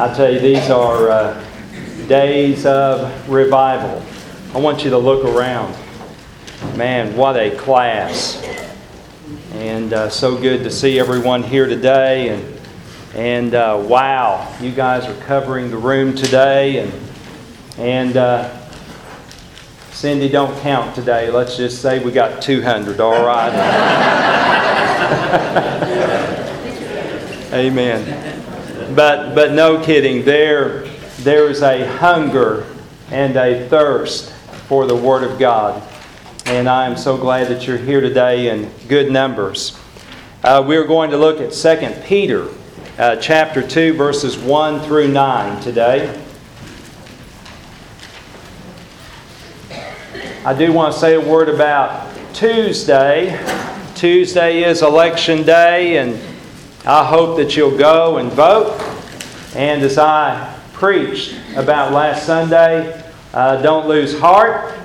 I tell you, these are uh, days of revival. I want you to look around. Man, what a class. And uh, so good to see everyone here today. And, and uh, wow, you guys are covering the room today. And, and uh, Cindy, don't count today. Let's just say we got 200, all right? Amen. But, but no kidding, there, there is a hunger and a thirst for the Word of God. And I am so glad that you're here today in good numbers. Uh, we're going to look at 2 Peter uh, chapter 2, verses 1 through 9 today. I do want to say a word about Tuesday. Tuesday is election day, and I hope that you'll go and vote. And as I preached about last Sunday, uh, don't lose heart.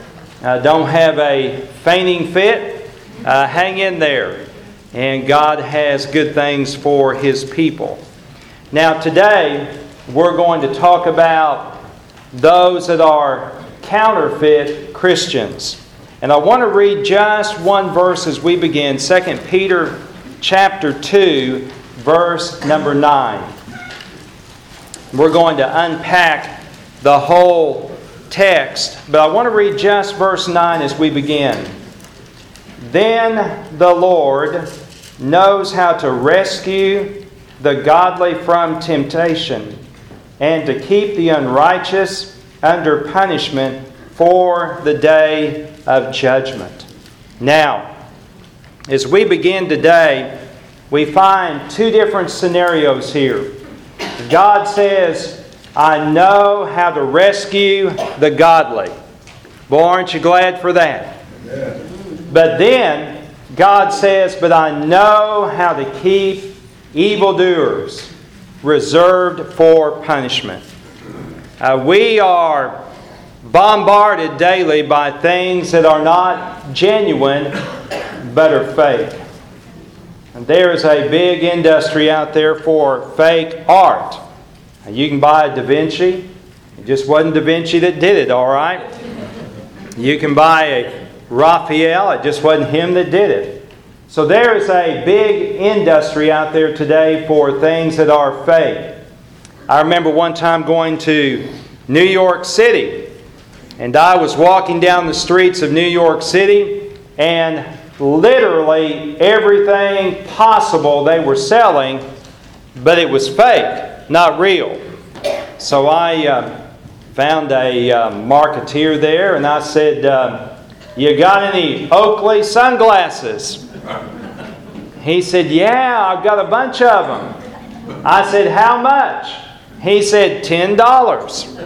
Uh, don't have a fainting fit. Uh, hang in there. And God has good things for His people. Now, today, we're going to talk about those that are counterfeit Christians. And I want to read just one verse as we begin 2 Peter chapter 2, verse number 9. We're going to unpack the whole text, but I want to read just verse 9 as we begin. Then the Lord knows how to rescue the godly from temptation and to keep the unrighteous under punishment for the day of judgment. Now, as we begin today, we find two different scenarios here. God says, I know how to rescue the godly. Boy, aren't you glad for that? Amen. But then God says, But I know how to keep evildoers reserved for punishment. Uh, we are bombarded daily by things that are not genuine but are fake. And there is a big industry out there for fake art. You can buy a Da Vinci. It just wasn't Da Vinci that did it, all right? You can buy a Raphael. It just wasn't him that did it. So there is a big industry out there today for things that are fake. I remember one time going to New York City, and I was walking down the streets of New York City, and literally everything possible they were selling, but it was fake not real. So I uh, found a uh, marketeer there and I said, uh, You got any Oakley sunglasses? He said, Yeah, I've got a bunch of them. I said, How much? He said, $10.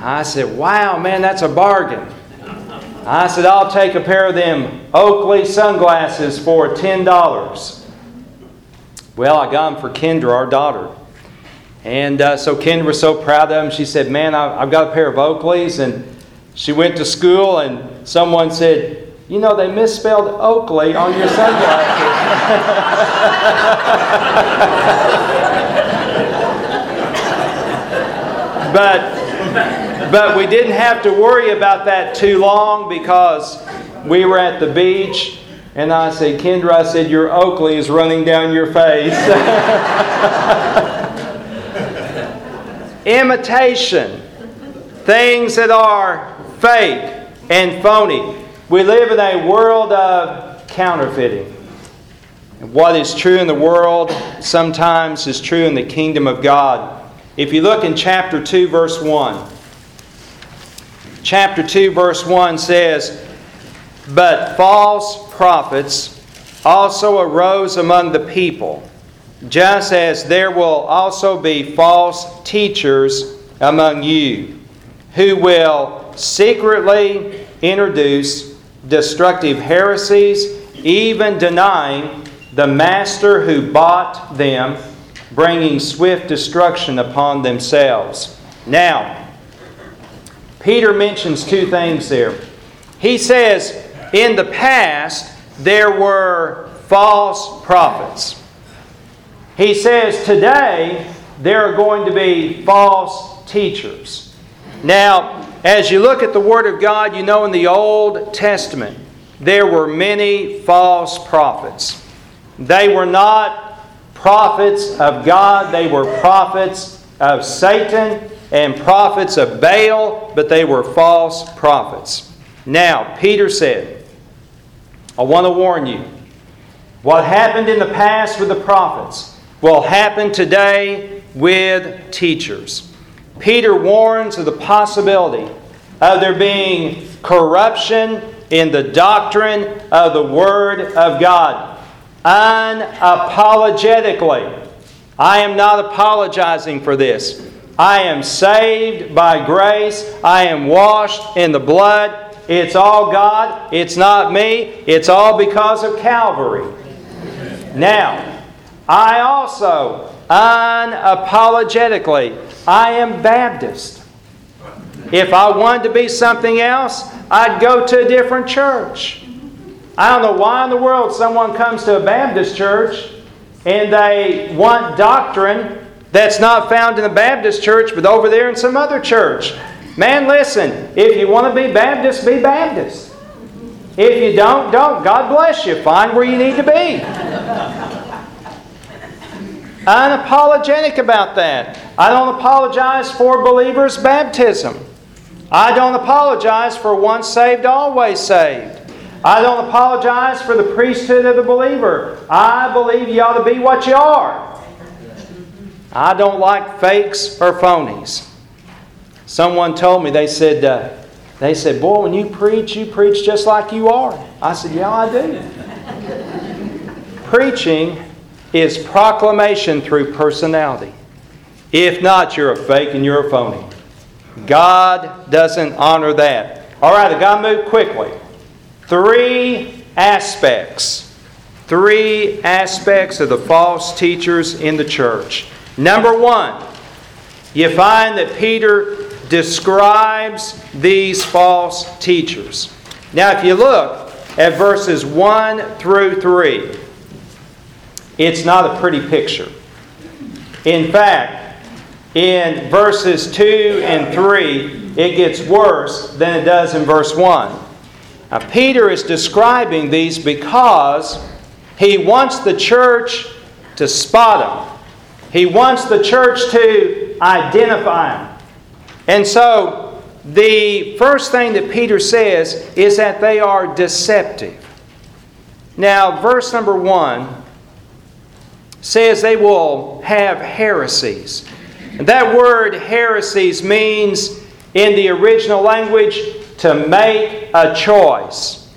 I said, Wow, man, that's a bargain. I said, I'll take a pair of them Oakley sunglasses for $10. Well, I got them for Kendra, our daughter. And uh, so Kendra was so proud of them. She said, Man, I've got a pair of Oakleys. And she went to school, and someone said, You know, they misspelled Oakley on your sunglasses. but, but we didn't have to worry about that too long because we were at the beach and I said, Kendra, I said, your Oakley is running down your face. Imitation. Things that are fake and phony. We live in a world of counterfeiting. What is true in the world sometimes is true in the kingdom of God. If you look in chapter 2, verse 1, chapter 2, verse 1 says, But false prophets also arose among the people, just as there will also be false teachers among you, who will secretly introduce destructive heresies, even denying the master who bought them, bringing swift destruction upon themselves. Now, Peter mentions two things there. He says, in the past, there were false prophets. He says today there are going to be false teachers. Now, as you look at the Word of God, you know in the Old Testament there were many false prophets. They were not prophets of God, they were prophets of Satan and prophets of Baal, but they were false prophets. Now, Peter said, I want to warn you. What happened in the past with the prophets will happen today with teachers. Peter warns of the possibility of there being corruption in the doctrine of the Word of God. Unapologetically. I am not apologizing for this. I am saved by grace. I am washed in the blood. It's all God. It's not me. It's all because of Calvary. Now, I also, unapologetically, I am Baptist. If I wanted to be something else, I'd go to a different church. I don't know why in the world someone comes to a Baptist church and they want doctrine that's not found in the Baptist church, but over there in some other church. Man, listen, if you want to be Baptist, be Baptist. If you don't, don't. God bless you. Find where you need to be. Unapologetic about that. I don't apologize for believers' baptism. I don't apologize for once saved, always saved. I don't apologize for the priesthood of the believer. I believe you ought to be what you are. I don't like fakes or phonies. Someone told me, they said, uh, they said, boy, when you preach, you preach just like you are. I said, yeah, I do. Preaching is proclamation through personality. If not, you're a fake and you're a phony. God doesn't honor that. All right, I got to move quickly. Three aspects. Three aspects of the false teachers in the church. Number one, you find that Peter describes these false teachers. Now, if you look at verses 1 through 3, it's not a pretty picture. In fact, in verses 2 and 3, it gets worse than it does in verse 1. Now, Peter is describing these because he wants the church to spot them. He wants the church to identify them. And so, the first thing that Peter says is that they are deceptive. Now, verse number one says they will have heresies. And that word heresies means, in the original language, to make a choice.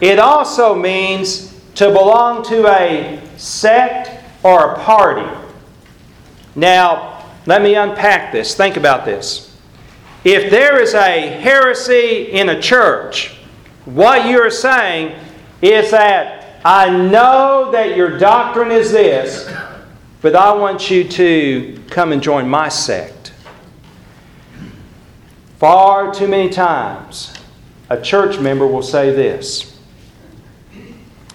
It also means to belong to a sect or a party. Now, let me unpack this. Think about this. If there is a heresy in a church, what you're saying is that I know that your doctrine is this, but I want you to come and join my sect. Far too many times, a church member will say this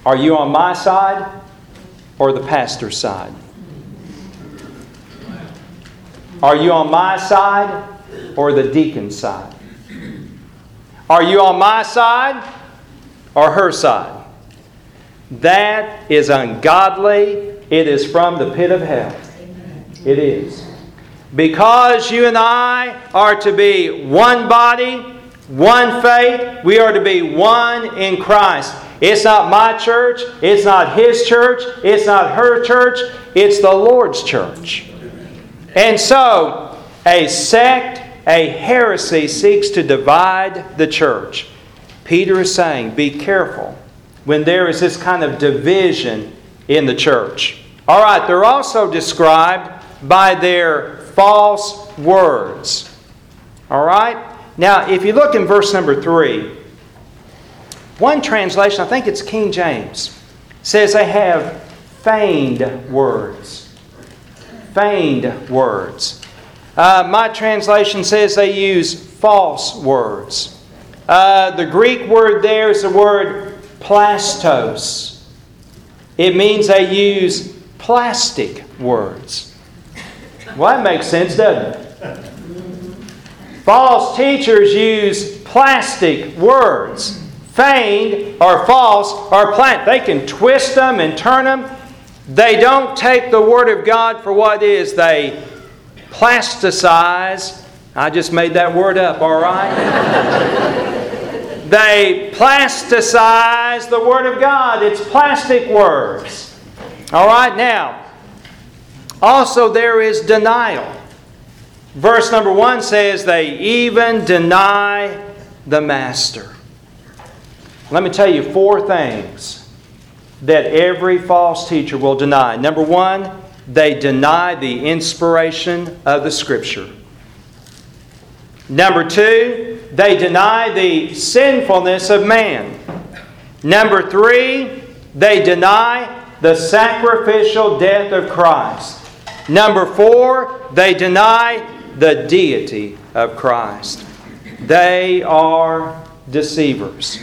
Are you on my side or the pastor's side? Are you on my side or the deacon's side? Are you on my side or her side? That is ungodly. It is from the pit of hell. It is. Because you and I are to be one body, one faith, we are to be one in Christ. It's not my church, it's not his church, it's not her church, it's the Lord's church. And so, a sect, a heresy seeks to divide the church. Peter is saying, be careful when there is this kind of division in the church. All right, they're also described by their false words. All right? Now, if you look in verse number 3, one translation, I think it's King James, says they have feigned words feigned words. Uh, my translation says they use false words. Uh, the Greek word there is the word plastos. It means they use plastic words. Well, that makes sense, doesn't it? False teachers use plastic words. Feigned or false or plant. They can twist them and turn them. They don't take the Word of God for what it is. They plasticize. I just made that word up, all right? they plasticize the Word of God. It's plastic words. All right, now, also there is denial. Verse number one says, They even deny the Master. Let me tell you four things that every false teacher will deny. Number one, they deny the inspiration of the Scripture. Number two, they deny the sinfulness of man. Number three, they deny the sacrificial death of Christ. Number four, they deny the deity of Christ. They are deceivers.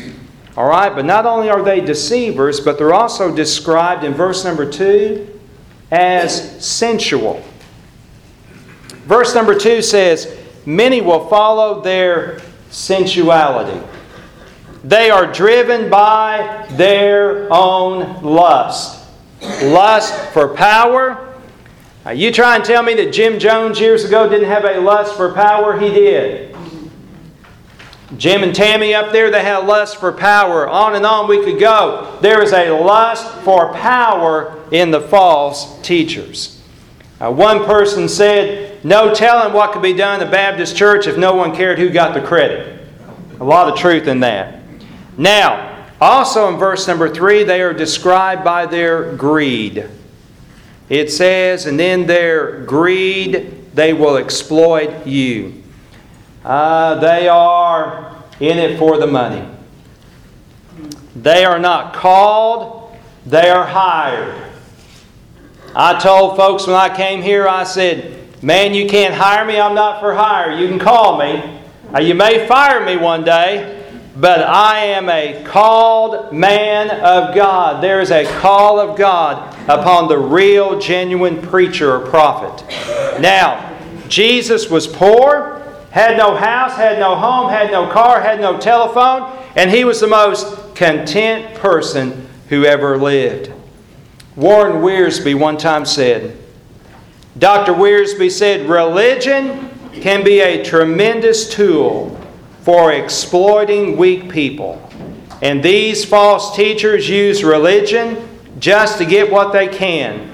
All right, but not only are they deceivers, but they're also described in verse number 2 as sensual. Verse number 2 says, Many will follow their sensuality. They are driven by their own lust. Lust for power. Now, you try and tell me that Jim Jones years ago didn't have a lust for power? He did. Jim and Tammy up there, they had lust for power. On and on we could go. There is a lust for power in the false teachers. Uh, one person said, No telling what could be done in the Baptist church if no one cared who got the credit. A lot of truth in that. Now, also in verse number three, they are described by their greed. It says, And in their greed, they will exploit you. Uh, they are in it for the money. They are not called, they are hired. I told folks when I came here, I said, Man, you can't hire me, I'm not for hire. You can call me. You may fire me one day, but I am a called man of God. There is a call of God upon the real, genuine preacher or prophet. Now, Jesus was poor had no house, had no home, had no car, had no telephone, and he was the most content person who ever lived. Warren Wiersbe one time said, Dr. Wiersbe said, religion can be a tremendous tool for exploiting weak people. And these false teachers use religion just to get what they can.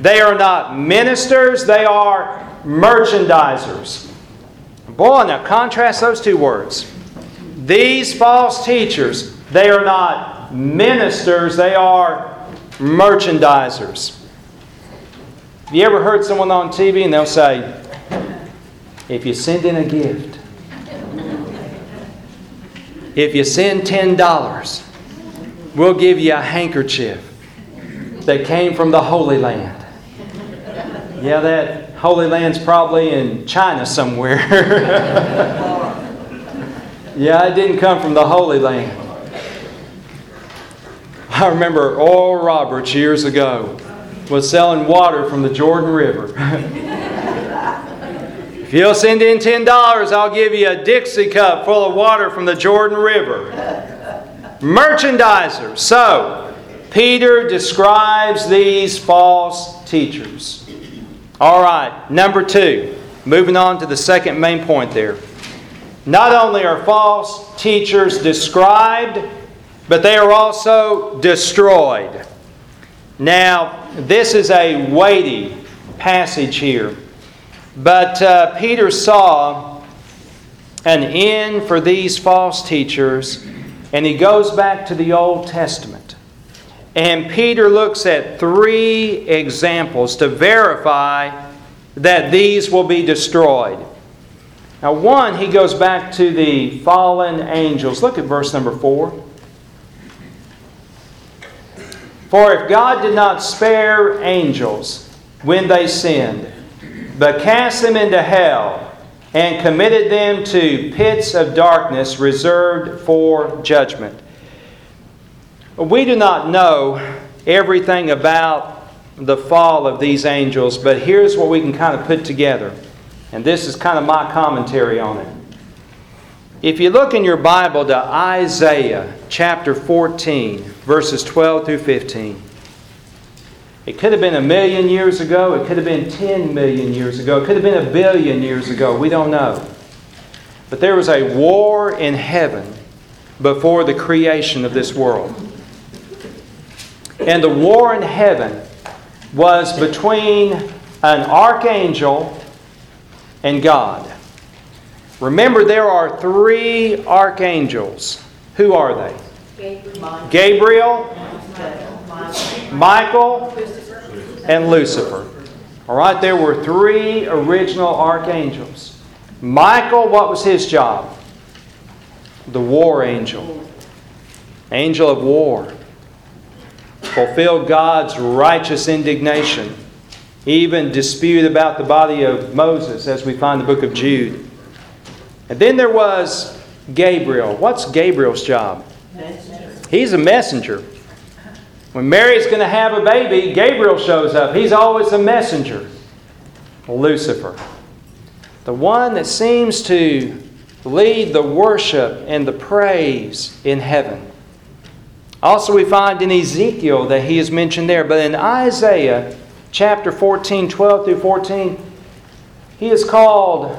They are not ministers, they are merchandisers. Boy, now contrast those two words. These false teachers, they are not ministers, they are merchandisers. Have you ever heard someone on TV and they'll say, if you send in a gift, if you send $10, we'll give you a handkerchief that came from the Holy Land. Yeah, that Holy Land's probably in China somewhere. yeah, it didn't come from the Holy Land. I remember Oral Roberts years ago was selling water from the Jordan River. if you'll send in $10, I'll give you a Dixie cup full of water from the Jordan River. Merchandiser. So, Peter describes these false teachers. All right, number two, moving on to the second main point there. Not only are false teachers described, but they are also destroyed. Now, this is a weighty passage here. But uh, Peter saw an end for these false teachers, and he goes back to the Old Testament. And Peter looks at three examples to verify that these will be destroyed. Now, one, he goes back to the fallen angels. Look at verse number four. For if God did not spare angels when they sinned, but cast them into hell, and committed them to pits of darkness reserved for judgment. We do not know everything about the fall of these angels, but here's what we can kind of put together. And this is kind of my commentary on it. If you look in your Bible to Isaiah chapter 14, verses 12 through 15, it could have been a million years ago, it could have been 10 million years ago, it could have been a billion years ago, we don't know. But there was a war in heaven before the creation of this world. And the war in heaven was between an archangel and God. Remember, there are three archangels. Who are they? Gabriel, Michael, and Lucifer. All right, there were three original archangels. Michael, what was his job? The war angel, angel of war fulfill God's righteous indignation, even dispute about the body of Moses, as we find in the book of Jude. And then there was Gabriel. What's Gabriel's job? He's a messenger. When Mary's going to have a baby, Gabriel shows up. He's always a messenger. Lucifer. The one that seems to lead the worship and the praise in heaven. Also, we find in Ezekiel that he is mentioned there, but in Isaiah chapter 14, 12 through 14, he is called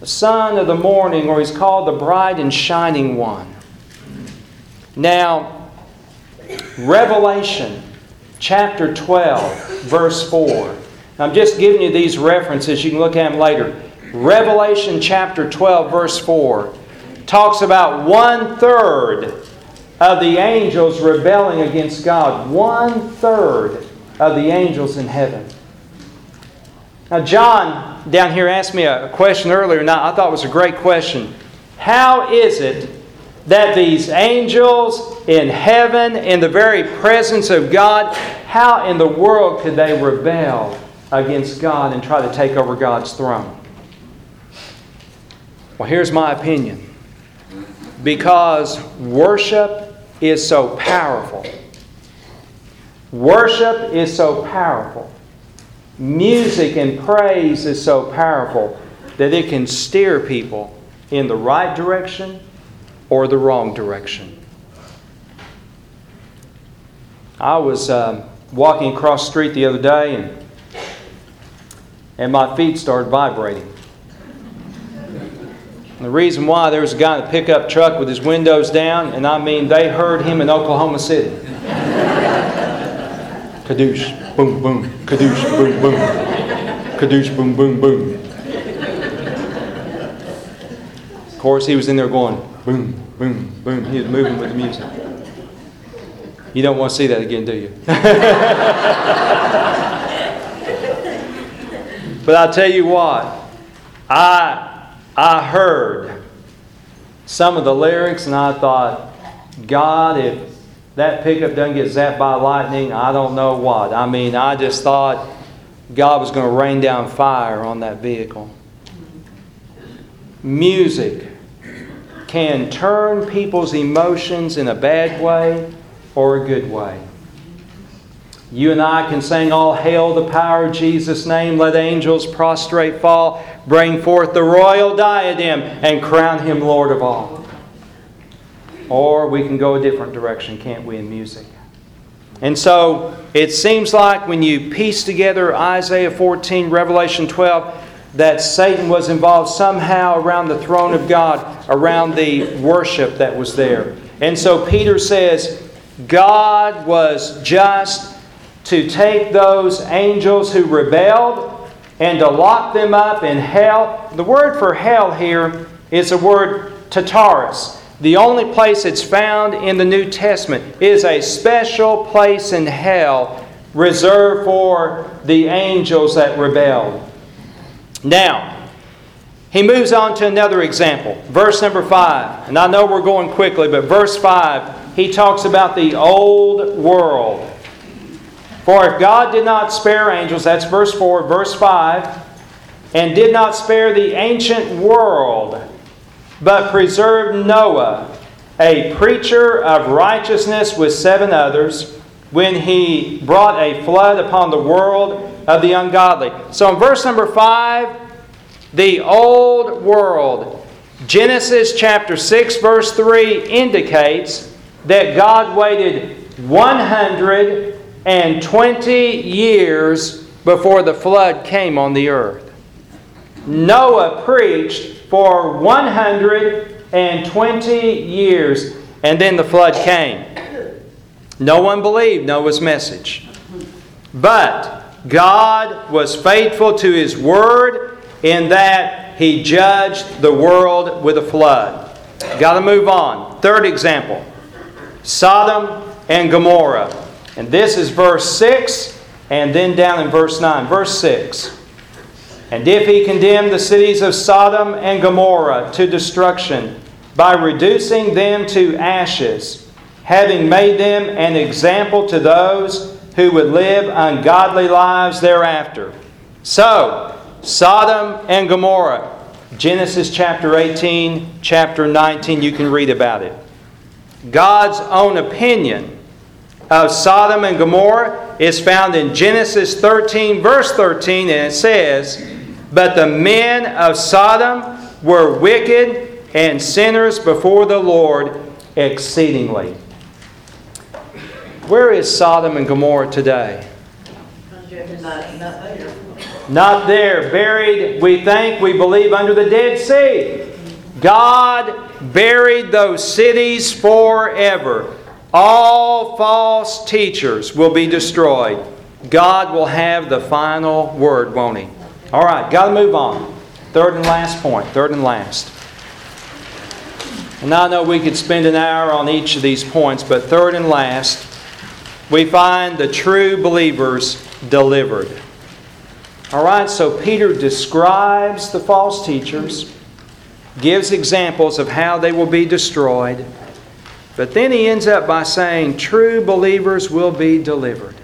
the son of the morning, or he's called the bright and shining one. Now, Revelation chapter 12, verse 4. I'm just giving you these references. You can look at them later. Revelation chapter 12, verse 4 talks about one third of the angels rebelling against God. One third of the angels in heaven. Now, John down here asked me a question earlier, and I thought it was a great question. How is it that these angels in heaven, in the very presence of God, how in the world could they rebel against God and try to take over God's throne? Well, here's my opinion. Because worship is so powerful. Worship is so powerful. Music and praise is so powerful that it can steer people in the right direction or the wrong direction. I was uh, walking across the street the other day and, and my feet started vibrating. And the reason why there was a guy in a pickup truck with his windows down, and I mean they heard him in Oklahoma City. Kadoosh, boom, boom, kadoosh, boom, boom, kadoosh, boom, boom, boom. Of course, he was in there going boom, boom, boom. He was moving with the music. You don't want to see that again, do you? but I'll tell you what, I I heard some of the lyrics and I thought, God, if that pickup doesn't get zapped by lightning, I don't know what. I mean, I just thought God was going to rain down fire on that vehicle. Music can turn people's emotions in a bad way or a good way. You and I can sing, All hail the power of Jesus' name, let angels prostrate fall, bring forth the royal diadem, and crown him Lord of all. Or we can go a different direction, can't we, in music? And so it seems like when you piece together Isaiah 14, Revelation 12, that Satan was involved somehow around the throne of God, around the worship that was there. And so Peter says, God was just to take those angels who rebelled and to lock them up in hell. The word for hell here is the word Tartarus. The only place it's found in the New Testament is a special place in hell reserved for the angels that rebelled. Now, he moves on to another example. Verse number 5. And I know we're going quickly, but verse 5, he talks about the old world. For if God did not spare angels, that's verse 4, verse 5, and did not spare the ancient world, but preserved Noah, a preacher of righteousness with seven others, when he brought a flood upon the world of the ungodly. So in verse number 5, the old world, Genesis chapter 6, verse 3 indicates that God waited 120 years before the flood came on the earth. Noah preached for 120 years, and then the flood came. No one believed Noah's message. But God was faithful to His word in that He judged the world with a flood. Got to move on. Third example Sodom and Gomorrah. And this is verse 6, and then down in verse 9. Verse 6. And if he condemned the cities of Sodom and Gomorrah to destruction by reducing them to ashes, having made them an example to those who would live ungodly lives thereafter. So, Sodom and Gomorrah, Genesis chapter 18, chapter 19, you can read about it. God's own opinion of Sodom and Gomorrah is found in Genesis 13, verse 13, and it says, But the men of Sodom were wicked and sinners before the Lord exceedingly. Where is Sodom and Gomorrah today? Not there. Buried, we think, we believe, under the Dead Sea. God buried those cities forever. All false teachers will be destroyed. God will have the final word, won't He? All right, got to move on. Third and last point. Third and last. And I know we could spend an hour on each of these points, but third and last, we find the true believers delivered. All right, so Peter describes the false teachers, gives examples of how they will be destroyed, but then he ends up by saying, True believers will be delivered.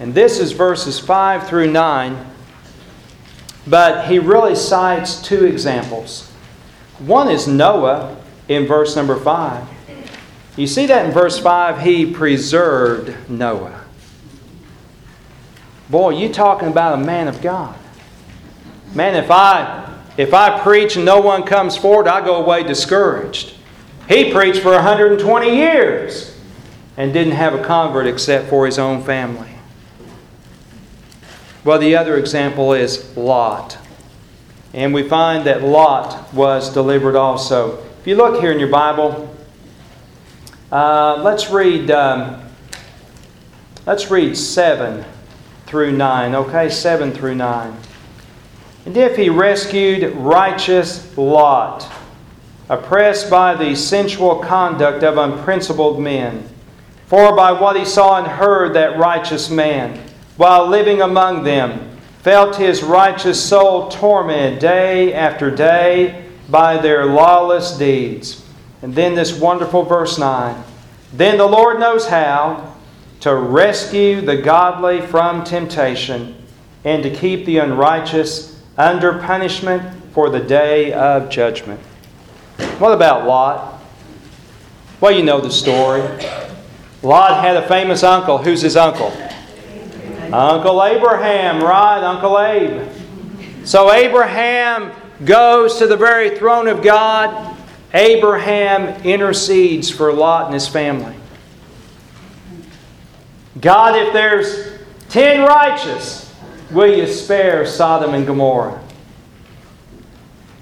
And this is verses 5 through 9, but he really cites two examples. One is Noah in verse number 5. You see that in verse 5, he preserved Noah. Boy, you talking about a man of God. Man, if I if I preach and no one comes forward, I go away discouraged. He preached for 120 years and didn't have a convert except for his own family. Well, the other example is Lot. And we find that Lot was delivered also. If you look here in your Bible, uh, let's read. Um, let's read seven through nine. Okay, seven through nine. And if he rescued righteous Lot, oppressed by the sensual conduct of unprincipled men, for by what he saw and heard that righteous man, while living among them, felt his righteous soul tormented day after day by their lawless deeds. And then this wonderful verse 9 Then the Lord knows how to rescue the godly from temptation and to keep the unrighteous under punishment for the day of judgment. What about Lot? Well, you know the story. Lot had a famous uncle. Who's his uncle? Uncle Abraham, right? Uncle Abe. So Abraham goes to the very throne of God. Abraham intercedes for Lot and his family. God, if there's ten righteous, will you spare Sodom and Gomorrah?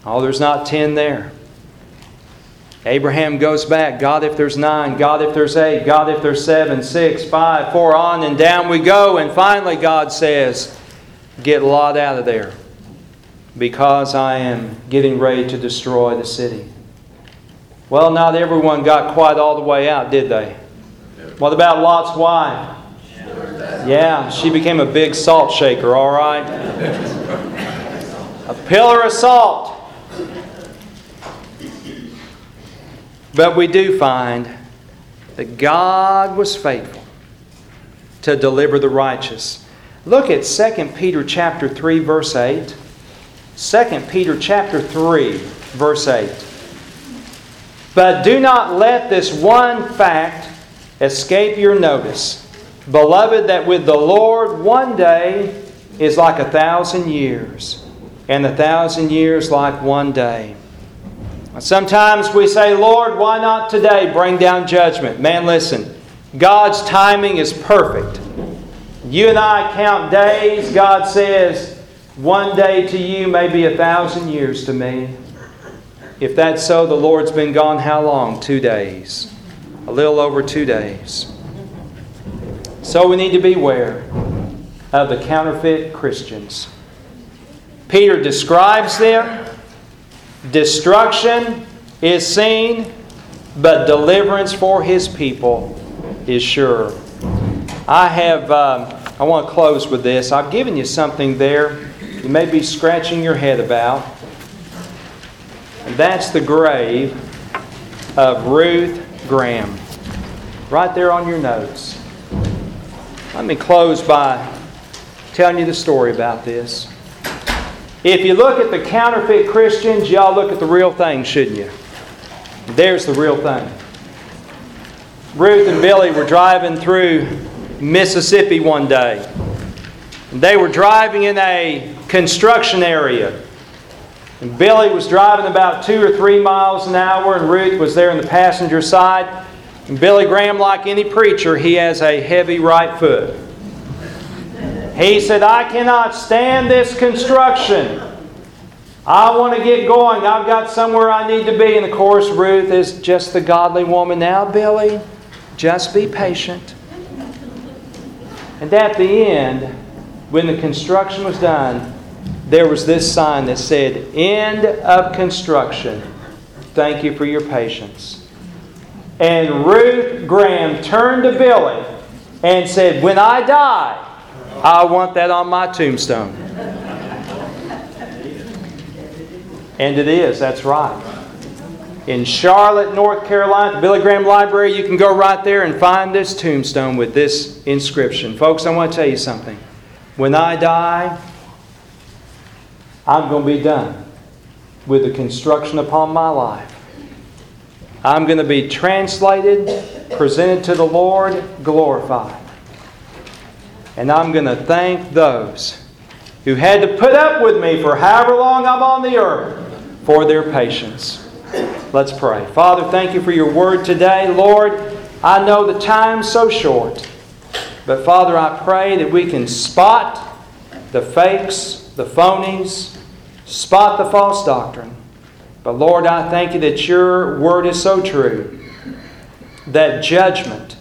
Oh, there's not ten there. Abraham goes back. God, if there's nine. God, if there's eight. God, if there's seven, six, five, four, on and down we go. And finally, God says, Get Lot out of there because I am getting ready to destroy the city. Well, not everyone got quite all the way out, did they? What about Lot's wife? Yeah, she became a big salt shaker, all right? A pillar of salt. But we do find that God was faithful to deliver the righteous. Look at 2 Peter chapter 3 verse 8. 2 Peter chapter 3 verse 8. But do not let this one fact escape your notice. Beloved, that with the Lord one day is like a thousand years, and a thousand years like one day. Sometimes we say, Lord, why not today bring down judgment? Man, listen, God's timing is perfect. You and I count days. God says, one day to you may be a thousand years to me. If that's so, the Lord's been gone how long? Two days. A little over two days. So we need to beware of the counterfeit Christians. Peter describes them. Destruction is seen, but deliverance for his people is sure. I have, um, I want to close with this. I've given you something there you may be scratching your head about. And that's the grave of Ruth Graham. Right there on your notes. Let me close by telling you the story about this. If you look at the counterfeit Christians, y'all look at the real thing, shouldn't you? There's the real thing. Ruth and Billy were driving through Mississippi one day. They were driving in a construction area. And Billy was driving about two or three miles an hour, and Ruth was there in the passenger side. And Billy Graham, like any preacher, he has a heavy right foot. He said, I cannot stand this construction. I want to get going. I've got somewhere I need to be. And of course, Ruth is just the godly woman. Now, Billy, just be patient. And at the end, when the construction was done, there was this sign that said, End of construction. Thank you for your patience. And Ruth Graham turned to Billy and said, When I die, I want that on my tombstone. And it is, that's right in Charlotte, North Carolina, Billy Graham Library. You can go right there and find this tombstone with this inscription. Folks, I want to tell you something. When I die, I'm going to be done with the construction upon my life. I'm going to be translated, presented to the Lord, glorified. And I'm going to thank those who had to put up with me for however long I'm on the earth for their patience. Let's pray. Father, thank you for your word today. Lord, I know the time's so short, but Father, I pray that we can spot the fakes, the phonies, spot the false doctrine. But Lord, I thank you that your word is so true that judgment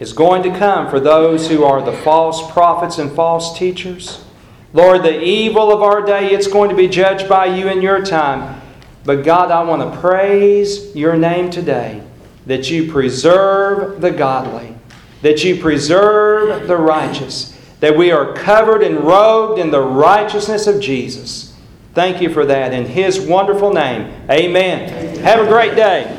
is going to come for those who are the false prophets and false teachers. Lord, the evil of our day, it's going to be judged by you in your time. But God, I want to praise your name today that you preserve the godly, that you preserve the righteous, that we are covered and robed in the righteousness of Jesus. Thank you for that in His wonderful name. Amen. Have a great day.